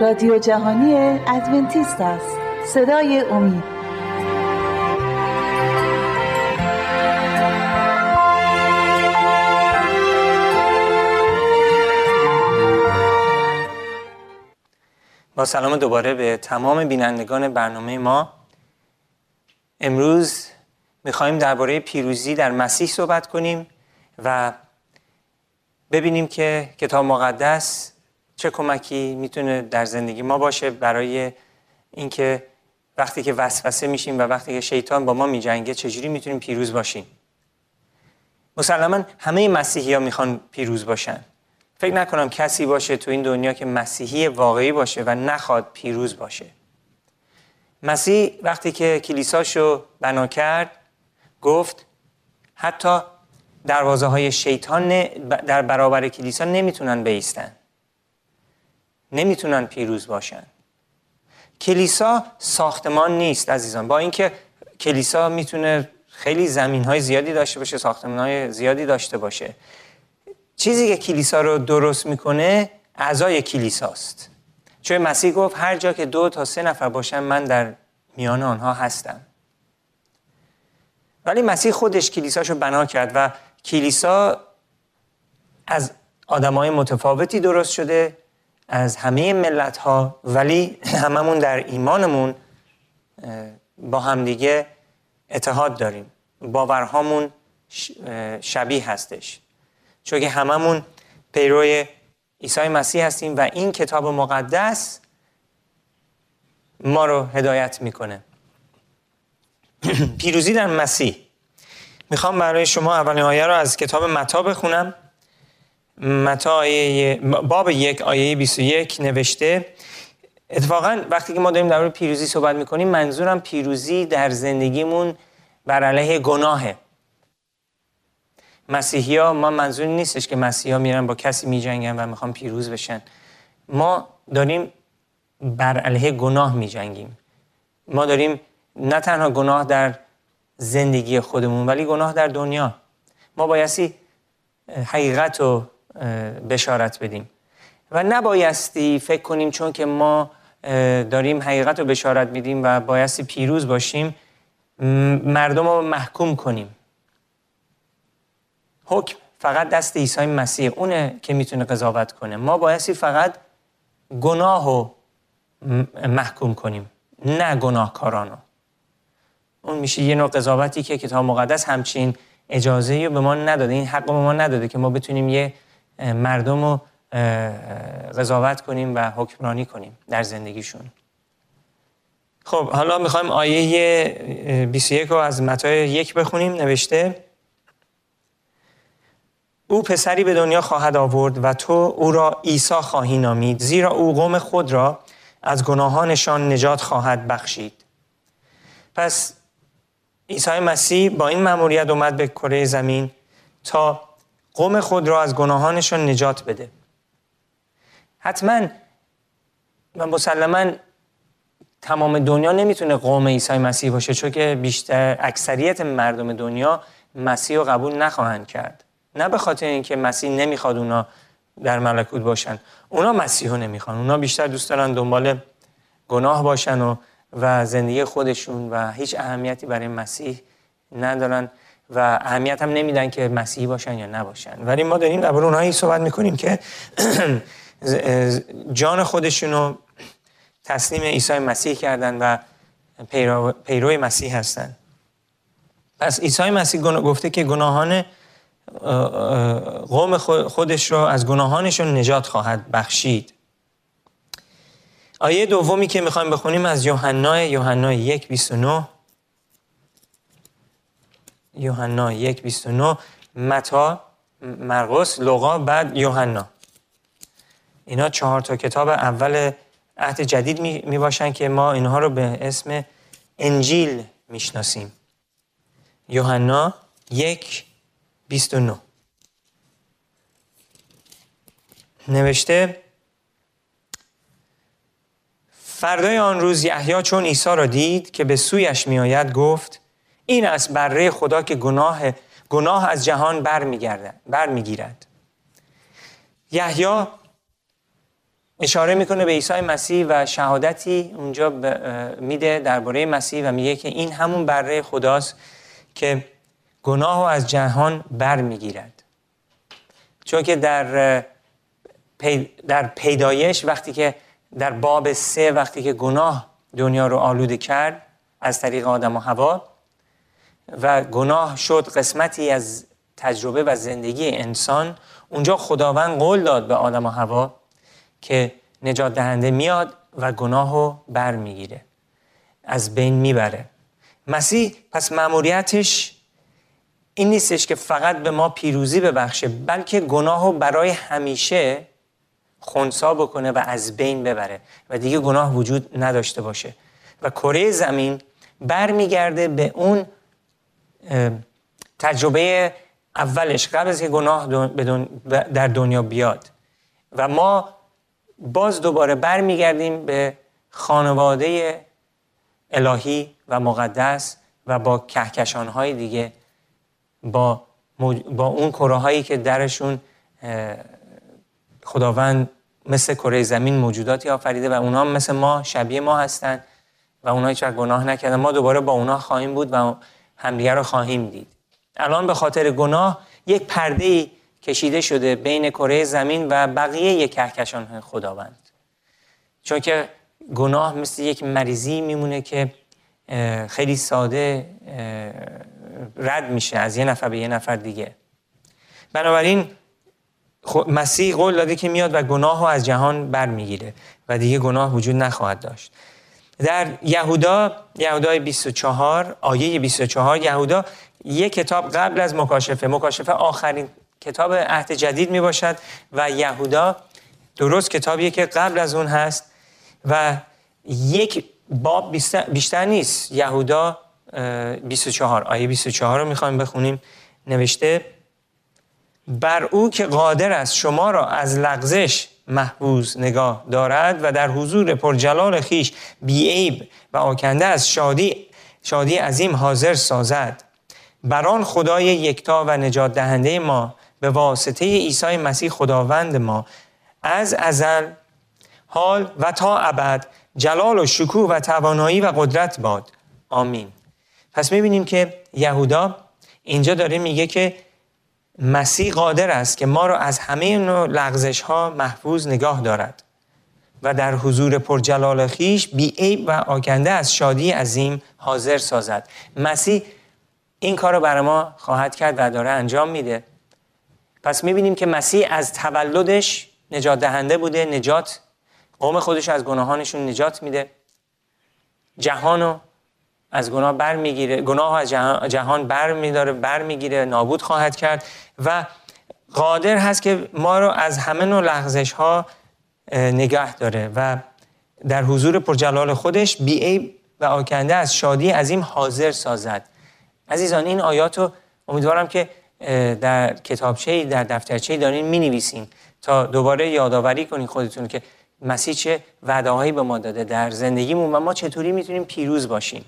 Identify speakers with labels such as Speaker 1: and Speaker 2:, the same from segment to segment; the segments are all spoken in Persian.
Speaker 1: رادیو جهانی ادونتیست است. صدای امید.
Speaker 2: با سلام دوباره به تمام بینندگان برنامه ما. امروز می‌خواهیم درباره پیروزی در مسیح صحبت کنیم و ببینیم که کتاب مقدس چه کمکی می‌تونه در زندگی ما باشه برای اینکه وقتی که وسوسه میشیم و وقتی که شیطان با ما میجنگه چجوری می‌تونیم پیروز باشیم؟ مسلما همه مسیحی ها می‌خوان پیروز باشن. فکر نکنم کسی باشه تو این دنیا که مسیحی واقعی باشه و نخواد پیروز باشه. مسیح وقتی که کلیساشو بنا کرد گفت حتی دروازه های شیطان در برابر کلیسا نمی‌تونن بیستن. نمی‌تونن پیروز باشن. کلیسا ساختمان نیست عزیزان. با اینکه کلیسا می‌تونه خیلی زمین های زیادی داشته باشه ساختمان های زیادی داشته باشه. چیزی که کلیسا رو درست می‌کنه اعضای کلیساست. چون مسیح گفت هر جا که دو تا سه نفر باشن من در میان آنها هستم. ولی مسیح خودش کلیساشو بنا کرد و کلیسا از آدمای متفاوتی درست شده از همه ملت ها ولی هممون در ایمانمون با همدیگه اتحاد داریم. باورهامون شبیه هستش. چون که هممون پیروی عیسی مسیح هستیم و این کتاب مقدس ما رو هدایت می‌کنه. پیروزی در مسیح. می‌خوام برای شما اولین آیه رو از کتاب متا بخونم. متا آیه باب یک آیه 21 نوشته اتفاقا وقتی که ما داریم در پیروزی صحبت می‌کنیم منظورم پیروزی در زندگیمون بر علیه گناهه. مسیحی ها ما منظور نیستش که مسیحی ها میرن با کسی میجنگن و می‌خوان پیروز بشن. ما داریم بر علیه گناه میجنگیم. ما داریم نه تنها گناه در زندگی خودمون ولی گناه در دنیا. ما بایستی حقیقت رو بشارت بدیم. و نبایستی فکر کنیم چون که ما داریم حقیقت رو بشارت میدیم و بایستی پیروز باشیم مردم رو محکوم کنیم. حکم فقط دست عیسی مسیح اونه که می‌تونه قضاوت کنه. ما بایستی فقط گناه رو محکوم کنیم نه گناهکارانو. اون میشه یه نوع قضاوتی که کتاب مقدس همچین اجازه رو به ما نداده. این حق به ما نداده که ما بتونیم یه مردم رو قضاوت کنیم و حکمرانی کنیم در زندگیشون. خب حالا می‌خوایم آیه 21 رو از متای یک بخونیم نوشته. او پسری به دنیا خواهد آورد و تو او را عیسی خواهی نامید زیرا او قوم خود را از گناهانشان نجات خواهد بخشید. پس عیسی مسیح با این مأموریت اومد به کره زمین تا قوم خود را از گناهانشان نجات بده. حتما و مسلما تمام دنیا نمی‌تونه قوم عیسی مسیح باشه چون که بیشتر اکثریت مردم دنیا مسیح رو قبول نخواهند کرد. نه به خاطر اینکه مسیح نمی‌خواد اونا در ملکوت باشن. اونا مسیح رو نمی‌خوان. اونا بیشتر دوست دارن دنبال گناه باشن و و زندگی خودشون و هیچ اهمیتی برای مسیح ندارن. و اهمیت هم نمیدن که مسیحی باشن یا نباشن. ولی ما داریم درباره اونهایی صحبت می‌کنیم که جان خودشون رو تسلیم عیسی مسیح کردن و پیرو, پیروی مسیح هستن. پس عیسی مسیح گفته که گناهان قوم خودش رو از گناهانشون نجات خواهد بخشید. آیه دومی که می‌خوایم بخونیم از یوحنا یوحنا یک بیست یوحنا یک بیست متا مرقس لوقا بعد یوحنا. اینا چهار تا کتاب اول عهد جدید می باشن که ما اینها رو به اسم انجیل می‌شناسیم. یوحنا یک بیست نوشته فردای آن روز یحیی چون عیسی را دید که به سویش میآید گفت این است بره خدا که گناه گناه از جهان برمیگرد برمیگیرد. یحیی اشاره می‌کنه به عیسی مسیح و شهادتی اونجا میده درباره مسیح و میگه که این همون بره خداست که گناه از جهان بر می‌گیرد چون که در در پیدایش وقتی که در باب سه وقتی که گناه دنیا رو آلوده کرد از طریق آدم و هوا و گناه شد قسمتی از تجربه و زندگی انسان. اونجا خداوند قول داد به آدم و هوا که نجات دهنده میاد و گناه رو بر می‌گیره از بین می‌بره. مسیح پس مأموریتش این نیستش که فقط به ما پیروزی ببخشه بلکه گناه رو برای همیشه خونسا بکنه و از بین ببره. و دیگه گناه وجود نداشته باشه. و کره زمین برمیگرده به اون تجربه اولش قبل از که گناه در دنیا بیاد. و ما باز دوباره برمیگردیم به خانواده الهی و مقدس و با کهکشانهای دیگه با, با اون کره هایی که درشون خداوند مثل کره زمین موجوداتی آفریده و اونا مثل ما شبیه ما هستن و اونا هیچ گناه نکردن. ما دوباره با اونا خواهیم بود و همدیگر رو خواهیم دید. الان به خاطر گناه یک پرده کشیده شده بین کره زمین و بقیه کهکشان خداوند. چون که گناه مثل یک مریضی میمونه که خیلی ساده رد میشه از یه نفر به یه نفر دیگه. بنابراین مسیح قول داده که میاد و گناه رو از جهان برمیگیره و دیگه گناه وجود نخواهد داشت. در یهودا یهودا 24 آیه 24 یهودا یک کتاب قبل از مکاشفه مکاشفه آخرین کتاب عهد جدید می باشد و یهودا درست کتابیه که قبل از اون هست و یک باب بیشتر نیست. یهودا 24 آیه 24 رو می‌خوایم بخونیم. نوشته بر او که قادر است شما را از لغزش محبوز نگاه دارد و در حضور پرجلال خیش بیعیب و آکنده از شادی شادی عظیم حاضر سازد. بران خدای یکتا و نجات دهنده ما به واسطه عیسی مسیح خداوند ما. از ازل حال و تا ابد جلال و شکوه و توانایی و قدرت باد. آمین. پس می‌بینیم که یهودا اینجا داره میگه که مسیح قادر است که ما را از همه نوع لغزش ها محفوظ نگاه دارد و در حضور پرجلال خیش بی عیب و آکنده از شادی عظیم حاضر سازد. مسیح این کار رو برای ما خواهد کرد و داره انجام میده. پس می‌بینیم که مسیح از تولدش نجات دهنده بوده نجات قوم خودش از گناهانشون نجات میده. جهانو از گناه بر می‌گیره گناه از جهان بر میداره بر می‌گیره نابود خواهد کرد و قادر هست که ما رو از همه نوع لغزش ها نگه داره و در حضور پرجلال خودش بی و آکنده از شادی عظیم حاضر سازد. عزیزان این آیات رو امیدوارم که در کتابچه در دفترچه دارین می نویسین تا دوباره یادآوری کنید خودتون که مسیح چه وعده به ما داده در زندگیمون و ما چطوری می‌تونیم پیروز باشیم.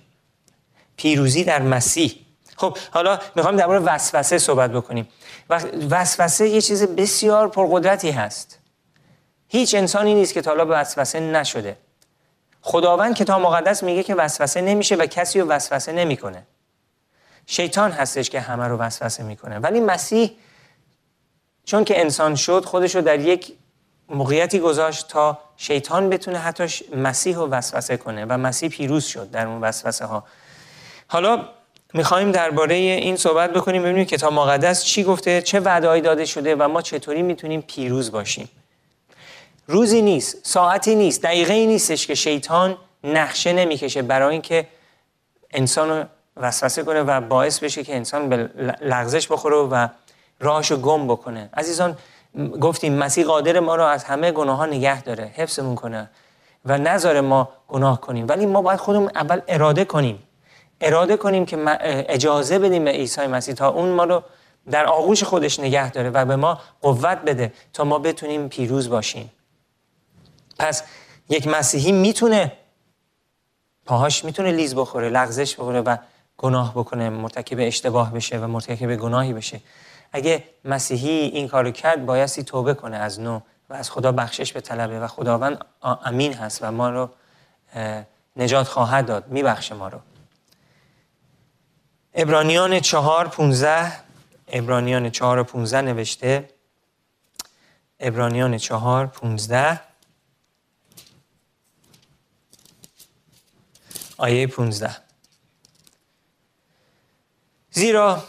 Speaker 2: پیروزی در مسیح. خب حالا می‌خوایم در مورد وسوسه صحبت بکنیم. وسوسه یه چیز بسیار پرقدرتی هست. هیچ انسانی نیست که تا حالا به وسوسه نشده. خداوند کتاب مقدس میگه که وسوسه نمیشه و کسی رو وسوسه نمی‌کنه. شیطان هستش که همه رو وسوسه می‌کنه. ولی مسیح چون که انسان شد خودش رو در یک موقعیتی گذاشت تا شیطان بتونه حتی مسیح رو وسوسه کنه و مسیح پیروز شد در اون وسوسه ها حالا می‌خوایم درباره این صحبت بکنیم ببینیم کتاب مقدس چی گفته چه وعدهایی داده شده و ما چطوری می‌تونیم پیروز باشیم. روزی نیست ساعتی نیست دقیقه ای نیستش که شیطان نقشه نمی‌کشه برای اینکه انسان رو وسوسه کنه و باعث بشه که انسان به لغزش بخوره و راهشو گم بکنه. عزیزان گفتیم مسیح قادر ما رو از همه گناه ها نگه داره حفظمون کنه و نذاره ما گناه کنیم. ولی ما باید خودمون اول اراده کنیم. اراده کنیم که اجازه بدیم به عیسی مسیح تا اون ما رو در آغوش خودش نگه داره و به ما قوت بده تا ما بتونیم پیروز باشیم. پس یک مسیحی می‌تونه پاهاش می‌تونه لیز بخوره لغزش بخوره و گناه بکنه مرتکب اشتباه بشه و مرتکب گناهی بشه. اگه مسیحی این کارو کرد بایستی توبه کنه از نو و از خدا بخشش به طلبه و خداوند امین هست و ما رو نجات خواهد داد. میبخشه ما رو. ابرانیان چهار پونزه ابرانیان چهار و پونزه نوشته. ابرانیان چهار پونزده. آیه پونزده. زیرا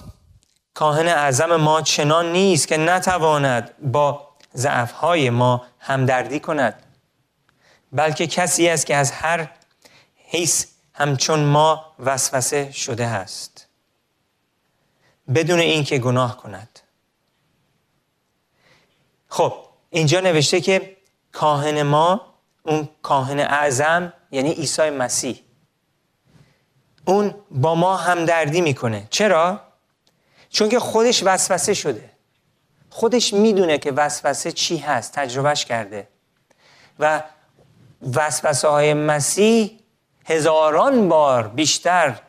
Speaker 2: کاهن اعظم ما چنان نیست که نتواند با ضعفهای ما همدردی کند بلکه کسی است که از هر حیث همچون ما وسوسه شده است. بدون اینکه گناه کند. خب اینجا نوشته که کاهن ما اون کاهن اعظم یعنی عیسی مسیح. اون با ما همدردی می‌کنه. چرا؟ چون که خودش وسوسه شده. خودش می‌دونه که وسوسه چی هست تجربهش کرده. و وسوسه های مسیح هزاران بار بیشتر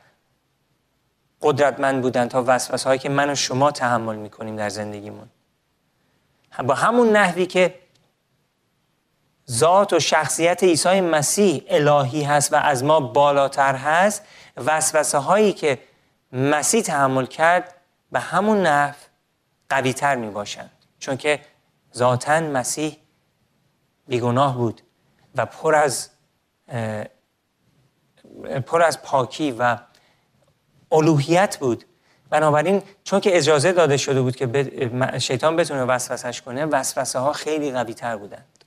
Speaker 2: قدرتمند بودن تا وسوسه هایی که من و شما تحمل می‌کنیم در زندگیمون. با همون نحوی که ذات و شخصیت عیسی مسیح الهی هست و از ما بالاتر هست وسوسه هایی که مسیح تحمل کرد به همون نحو قوی تر می باشند چون که ذاتا مسیح بیگناه بود و پر از پر از پاکی و الوهیت بود. بنابراین چون که اجازه داده شده بود که شیطان بتونه وسوسش کنه وسوسه ها خیلی قوی تر بودند.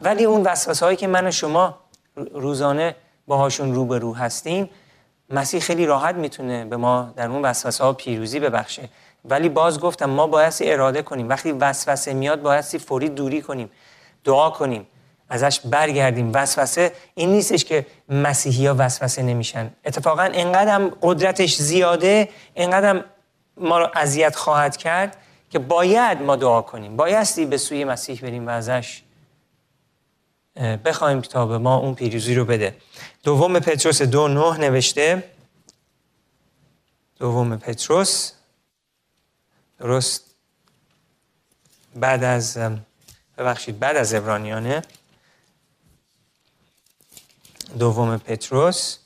Speaker 2: ولی اون وسوسه هایی که من و شما روزانه باهاشون روبرو هستیم مسیح خیلی راحت می‌تونه به ما در اون وسوسه ها پیروزی ببخشه. ولی باز گفتم ما بایستی اراده کنیم. وقتی وسوسه میاد بایستی فوری دوری کنیم دعا کنیم. ازش برگردیم. وسوسه این نیستش که مسیحی ها وسوسه نمیشن. اتفاقا انقدر قدرتش زیاده انقدر ما رو اذیت خواهد کرد که باید ما دعا کنیم. بایستی به سوی مسیح بریم و ازش بخوایم به ما اون پیروزی رو بده. دوم پتروس دو نه نوشته. دوم پتروس. درست بعد از ببخشید بعد از ابرانیانه. دوم پتروس.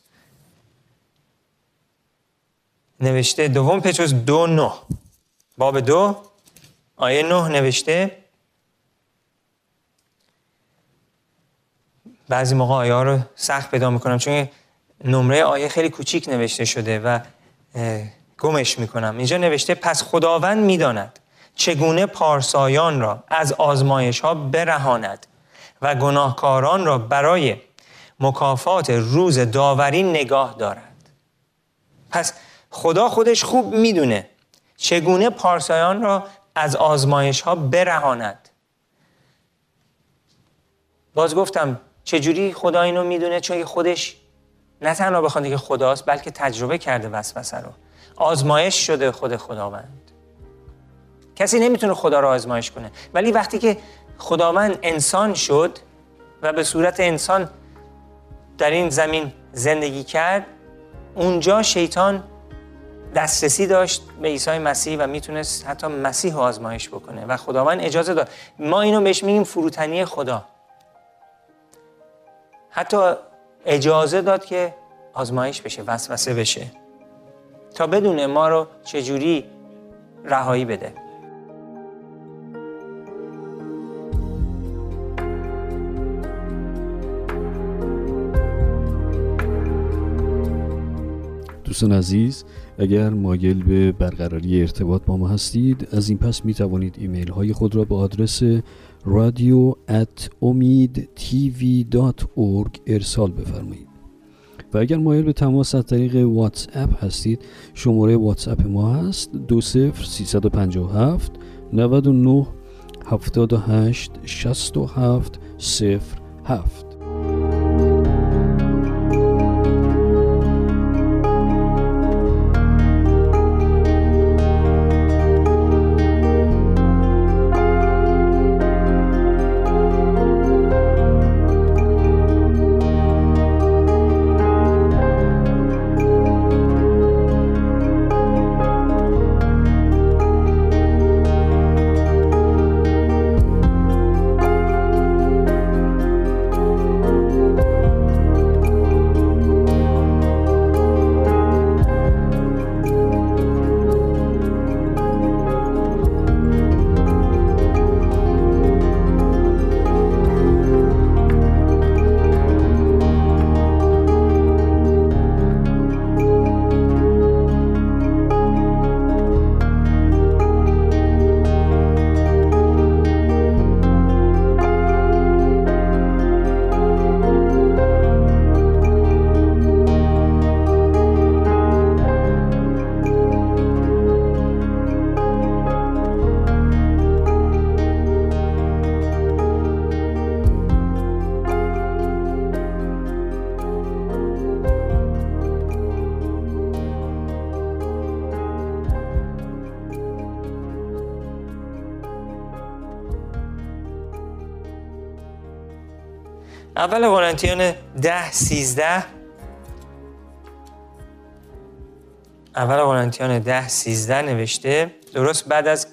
Speaker 2: نوشته دوم پتروس دو نه. باب دو آیه نه نوشته. بعضی موقع آیه ها رو سخت پیدا می‌کنم چون نمره آیه خیلی کوچیک نوشته شده و گمش می‌کنم. اینجا نوشته پس خداوند می‌داند چگونه پارسایان را از آزمایش ها برهاند و گناهکاران را برای مکافات روز داوری نگاه دارد. پس خدا خودش خوب می‌دونه چگونه پارسایان را از آزمایش ها برهاند. باز گفتم چجوری خدا اینو می‌دونه؟ چون خودش نه تنها بخواد که خداست بلکه تجربه کرده وسوسه رو. آزمایش شده خود خداوند. کسی نمی‌تونه خدا رو آزمایش کنه. ولی وقتی که خداوند انسان شد و به صورت انسان در این زمین زندگی کرد اونجا شیطان دسترسی داشت به عیسی مسیح و می‌تونست حتی مسیح رو آزمایش بکنه و خداوند اجازه داد. ما اینو بهش میگیم فروتنی خدا. حتی اجازه داد که آزمایش بشه وسوسه بشه. تا بدونه ما رو چجوری رهایی بده.
Speaker 3: دوستان عزیز اگر مایل به برقراری ارتباط با ما هستید از این پس می توانید ایمیل های خود را به آدرس رادیو ارسال بفرمایید. و اگر مایل به تماس از طریق واتس اپ هستید شماره واتس اپ ما هست 20357 99 78 67 07
Speaker 2: اول قرنتیان ده سیزده. اول قرنتیان ده سیزده نوشته. درست بعد از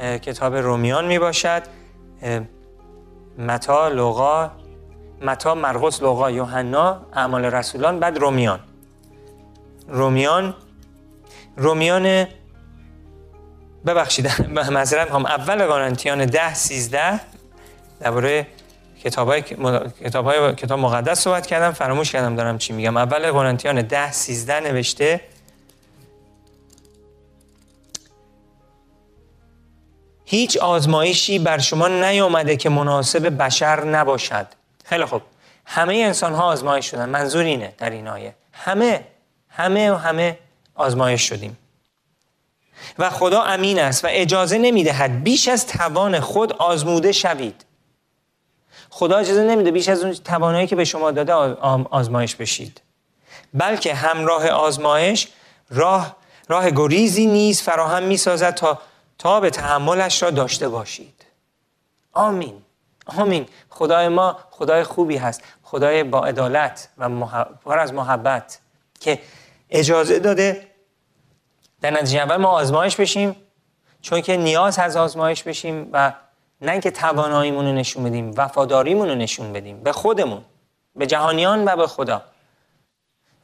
Speaker 2: کتاب رومیان می باشد. متا لوقا. متا مرقس لوقا یوحنا اعمال رسولان بعد رومیان. رومیان رومیان ببخشید معذرت هم اول قرنتیان ده سیزده. درباره کتاب های, کتاب های کتاب مقدس صحبت کردم فراموش کردم دارم چی میگم. اول قرنتیان ده سیزده نوشته. هیچ آزمایشی بر شما نیامده که مناسب بشر نباشد. خیلی خوب. همه انسان ها آزمایش شدن. منظور اینه در این آیه. همه همه و همه آزمایش شدیم. و خدا امین است و اجازه نمی‌دهد بیش از توان خود آزموده شوید. خدا اجازه نمیده بیش از اون توانایی که به شما داده آزمایش بشید. بلکه همراه آزمایش راه راه گریزی نیز فراهم می‌سازد تا تا به تحملش را داشته باشید. آمین. آمین. خدای ما خدای خوبی هست. خدای با عدالت و پر از محبت که اجازه داده در نتیجه اول ما آزمایش بشیم چون که نیاز از آزمایش بشیم و نه اینکه تواناییمون رو نشون بدیم وفاداریمون رو نشون بدیم. به خودمون به جهانیان و به خدا.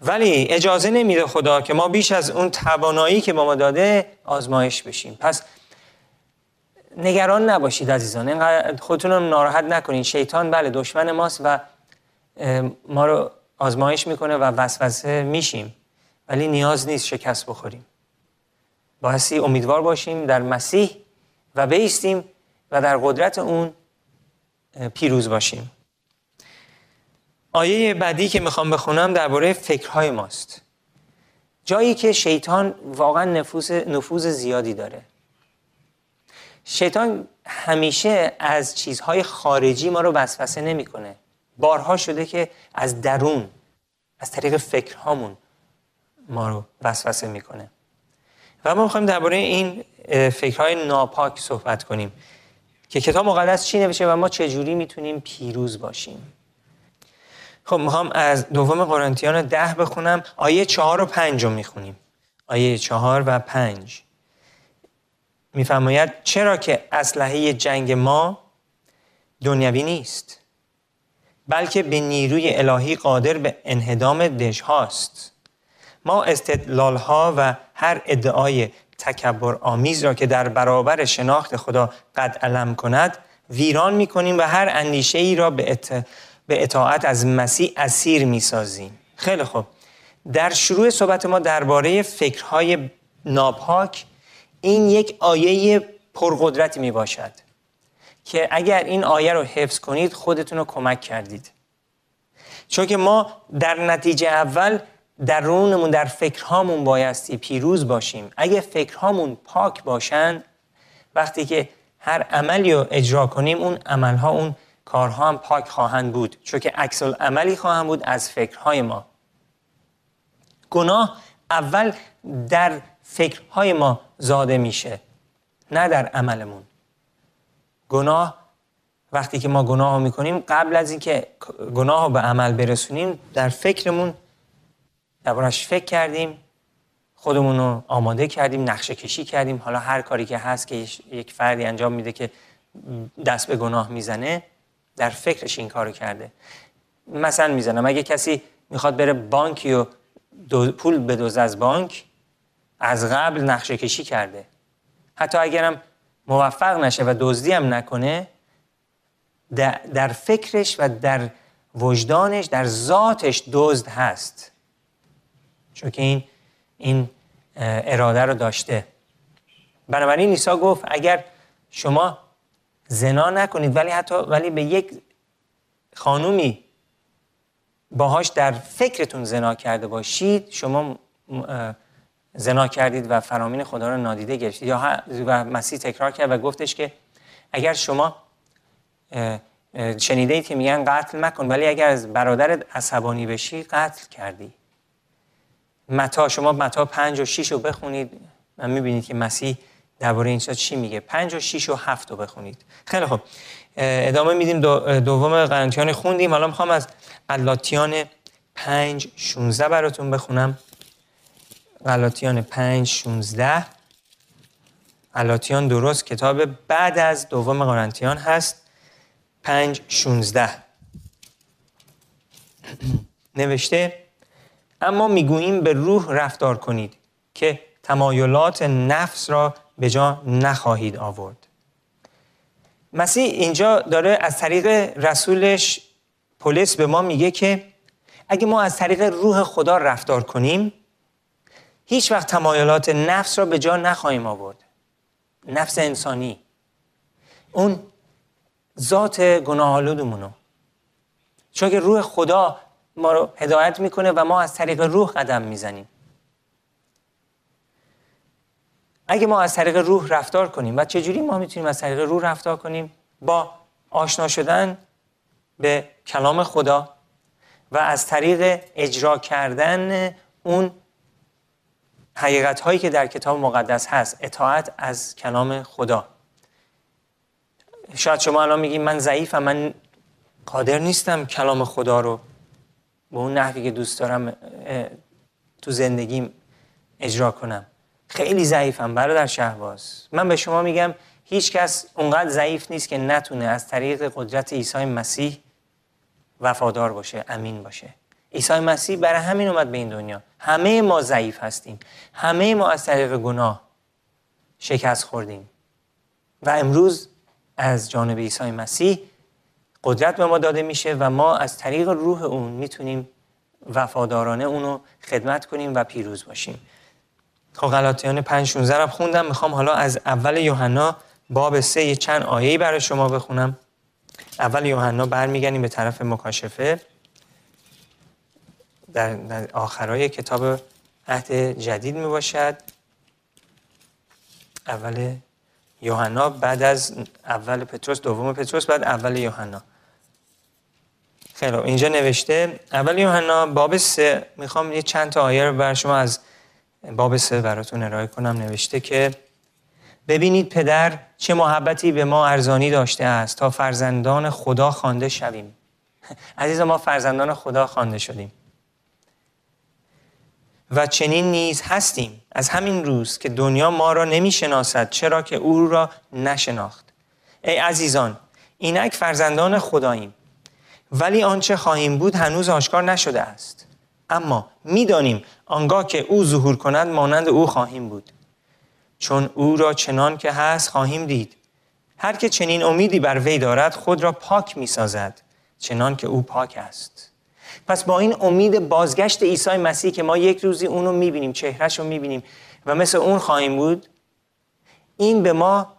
Speaker 2: ولی اجازه نمیده خدا که ما بیش از اون توانایی که با ما داده آزمایش بشیم. پس نگران نباشید عزیزان. خودتون رو ناراحت نکنید. شیطان بله دشمن ماست و ما رو آزمایش می‌کنه و وسوسه میشیم. ولی نیاز نیست شکست بخوریم. بایستی امیدوار باشیم در مسیح و بیستیم و در قدرت اون پیروز باشیم. آیه بعدی که می‌خوام بخونم درباره فکرهای ماست. جایی که شیطان واقعا نفوذ نفوذ زیادی داره. شیطان همیشه از چیزهای خارجی ما رو وسوسه نمی‌کنه. بارها شده که از درون از طریق فکرهامون ما رو وسوسه می‌کنه. و ما می‌خوایم درباره این فکرهای ناپاک صحبت کنیم. که کتاب مقدس چی نوشته و ما چجوری می‌تونیم پیروز باشیم. خب می‌خوام از دوم قرنتیان ده بخونم. آیه چهار و پنج رو می‌خونیم. آیه چهار و پنج. میفرماید چرا که اسلحه جنگ ما دنیوی نیست بلکه به نیروی الهی قادر به انهدام دژ هاست ما استدلال ها و هر ادعای تکبر آمیز را که در برابر شناخت خدا قد علم کند ویران می کنیم و هر اندیشه ای را به, به اطاعت از مسیح اسیر می سازیم خیلی خوب. در شروع صحبت ما درباره فکرهای ناپاک این یک آیه پرقدرتی می باشد که اگر این آیه رو حفظ کنید خودتون رو کمک کردید. چون که ما در نتیجه اول درونمون در فکرهامون بایستی پیروز باشیم. اگه فکرهامون پاک باشند وقتی که هر عملی رو اجرا کنیم اون عملها اون کارها هم پاک خواهند بود. چون که عکس عملی خواهند بود از فکرهای ما. گناه اول در فکرهای ما زاده میشه نه در عملمون. گناه وقتی که ما گناه می‌کنیم قبل از اینکه گناه رو به عمل برسونیم در فکرمون دربارش فکر کردیم خودمون رو آماده کردیم نقشه کشی کردیم. حالا هر کاری که هست که یک فردی انجام میده که دست به گناه می‌زنه در فکرش این کارو کرده. مثلا می‌زنم اگه کسی می‌خواد بره بانکی و پول بدوز از بانک از قبل نقشه کشی کرده. حتی اگرم موفق نشه و دزدی هم نکنه در فکرش و در وجدانش در ذاتش دزد هست. چون که این این اراده رو داشته. بنابراین عیسی گفت اگر شما زنا نکنید ولی حتی ولی به یک خانومی باهاش در فکرتون زنا کرده باشید شما زنا کردید و فرامین خدا رو نادیده گرفتید. یا و مسیح تکرار کرد و گفتش که اگر شما شنیده که میگن قتل مکن ولی اگر از برادر عصبانی بشی قتل کردی. متا شما متا پنج و شیش رو بخونید. و می‌بینید که مسیح درباره این چی میگه. پنج و شیش و هفت رو بخونید. خیلی خوب. ادامه میدیم دوم قرنتیان خوندیم. حالا می‌خوام از قلاتیان پنج شونزده براتون بخونم. غلاطیان پنج شونزده. غلاطیان درست کتاب بعد از دوم قرنتیان هست. پنج شونزده. نوشته اما می‌گوییم به روح رفتار کنید که تمایلات نفس را به جا نخواهید آورد. مسیح اینجا داره از طریق رسولش پولیس به ما میگه که اگه ما از طریق روح خدا رفتار کنیم هیچ وقت تمایلات نفس را به جا نخواهیم آورد. نفس انسانی. اون ذات گناهالودمونو چون که روح خدا ما رو هدایت می‌کنه و ما از طریق روح قدم می‌زنیم. اگه ما از طریق روح رفتار کنیم و چجوری ما می‌تونیم از طریق روح رفتار کنیم؟ با آشنا شدن به کلام خدا و از طریق اجرا کردن اون حقیقت هایی که در کتاب مقدس هست اطاعت از کلام خدا. شاید شما الان میگید من ضعیفم من قادر نیستم کلام خدا رو به اون نحوی که دوست دارم تو زندگیم اجرا کنم. خیلی ضعیفم برادر شهباز. من به شما میگم هیچ کس اونقدر ضعیف نیست که نتونه از طریق قدرت عیسی مسیح وفادار باشه امین باشه. عیسی مسیح برای همین اومد به این دنیا. همه ما ضعیف هستیم. همه ما از طریق گناه شکست خوردیم. و امروز از جانب عیسی مسیح قدرت به ما داده میشه و ما از طریق روح اون می‌تونیم وفادارانه اونو خدمت کنیم و پیروز باشیم. خب غلاطیان 5 16 رو خوندم. می‌خوام حالا از اول یوحنا باب سه یه چند آیه‌ای برای شما بخونم. اول یوحنا برمیگردیم به طرف مکاشفه. در, در آخرای کتاب عهد جدید می باشد اول یوحنا بعد از اول پتروس دوم پتروس بعد اول یوحنا. خیلی اینجا نوشته اول یوحنا باب سه. می‌خوام یه چند تا آیه رو بر شما از باب سه براتون ارائه کنم. نوشته که ببینید پدر چه محبتی به ما ارزانی داشته است تا فرزندان خدا خوانده شویم. عزیز ما فرزندان خدا خوانده شدیم. و چنین نیز هستیم از همین روز که دنیا ما را نمی شناسد چرا که او را نشناخت. ای عزیزان اینک فرزندان خداییم. ولی آنچه خواهیم بود هنوز آشکار نشده است. اما می‌دانیم آنگاه که او ظهور کند مانند او خواهیم بود. چون او را چنان که هست خواهیم دید. هر که چنین امیدی بر وی دارد خود را پاک می سازد چنان که او پاک است. پس با این امید بازگشت عیسی مسیح که ما یک روزی اونو می‌بینیم چهرش رو می‌بینیم و مثل اون خواهیم بود این به ما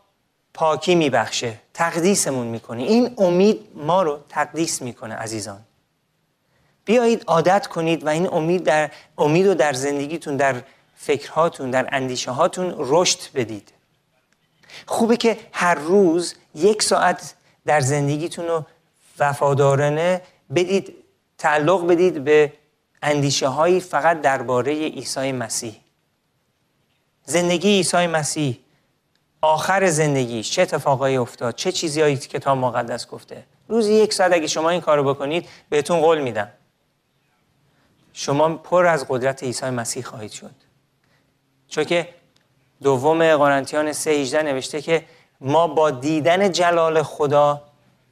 Speaker 2: پاکی میبخشه. تقدیسمون می‌کنه این امید ما رو تقدیس می‌کنه عزیزان. بیایید عادت کنید و این امید در امید رو در زندگیتون در فکرهاتون در اندیشه هاتون رشد بدید. خوبه که هر روز یک ساعت در زندگیتون رو وفادارانه بدید تعلق بدید به اندیشه هایی فقط درباره عیسی مسیح. زندگی عیسی مسیح آخر زندگی چه اتفاقایی افتاد چه چیزی که کتاب مقدس گفته. روزی یک ساعت اگه شما این کارو بکنید بهتون قول میدم. شما پر از قدرت عیسی مسیح خواهید شد. چون که دوم قرنتیان 3 18 نوشته که ما با دیدن جلال خدا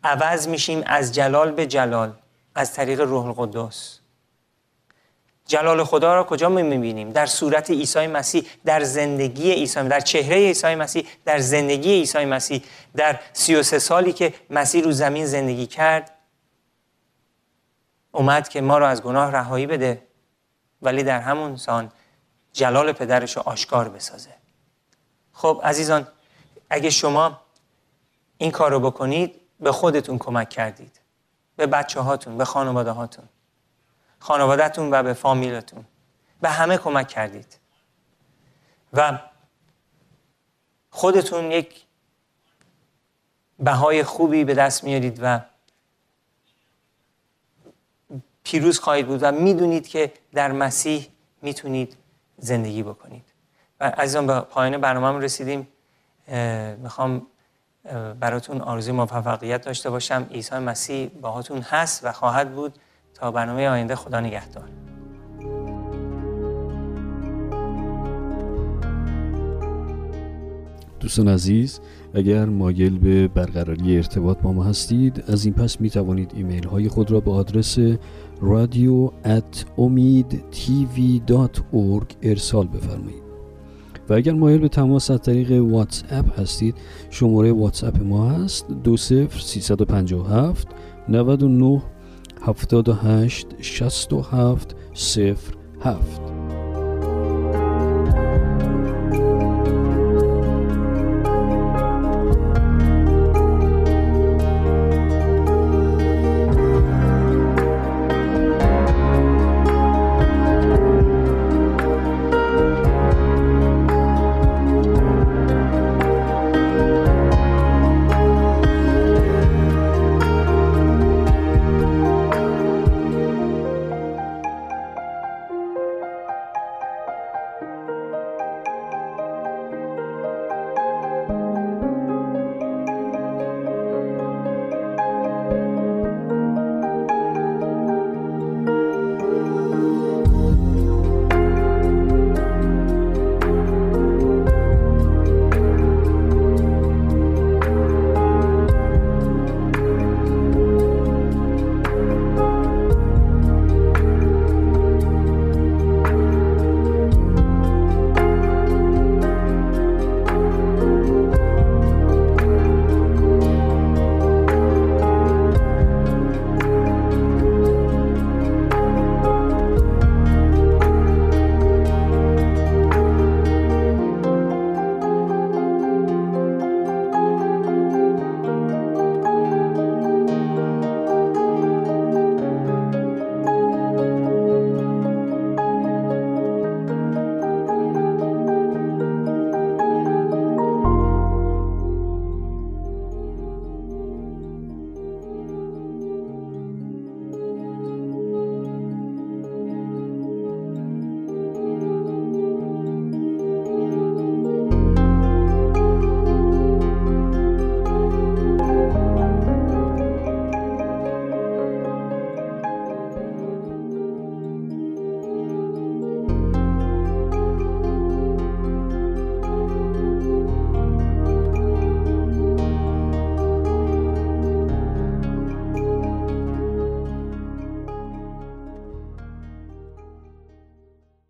Speaker 2: عوض میشیم از جلال به جلال از طریق روح القدس. جلال خدا را کجا می می‌بینیم؟ در صورت عیسی مسیح در زندگی عیسی در چهره عیسی مسیح در زندگی عیسی مسیح. در 33 سالی که مسیح رو زمین زندگی کرد اومد که ما را از گناه رهایی بده ولی در همون سان جلال پدرش رو آشکار بسازه. خب عزیزان اگه شما این کار رو بکنید به خودتون کمک کردید. به بچه هاتون به خانواده هاتون خانوادهتون و به فامیلتون. به همه کمک کردید. و خودتون یک بهای خوبی به دست میارید و پیروز خواهید بود و می‌دونید که در مسیح می‌تونید زندگی بکنید. و عزیزان به پایان برنامه رسیدیم. می‌خوام براتون آرزوی موفقیت داشته باشم. عیسی مسیح باهاتون هست و خواهد بود. تا برنامه آینده خدا نگهدار.
Speaker 3: دوستان عزیز اگر مایل به برقراری ارتباط با ما هستید از این پس می توانید ایمیل های خود را به آدرس رادیو ارسال بفرمایید. و اگر مایل به تماس از طریق واتس اپ هستید شماره واتس اپ ما هست 20 357 99 78 67 07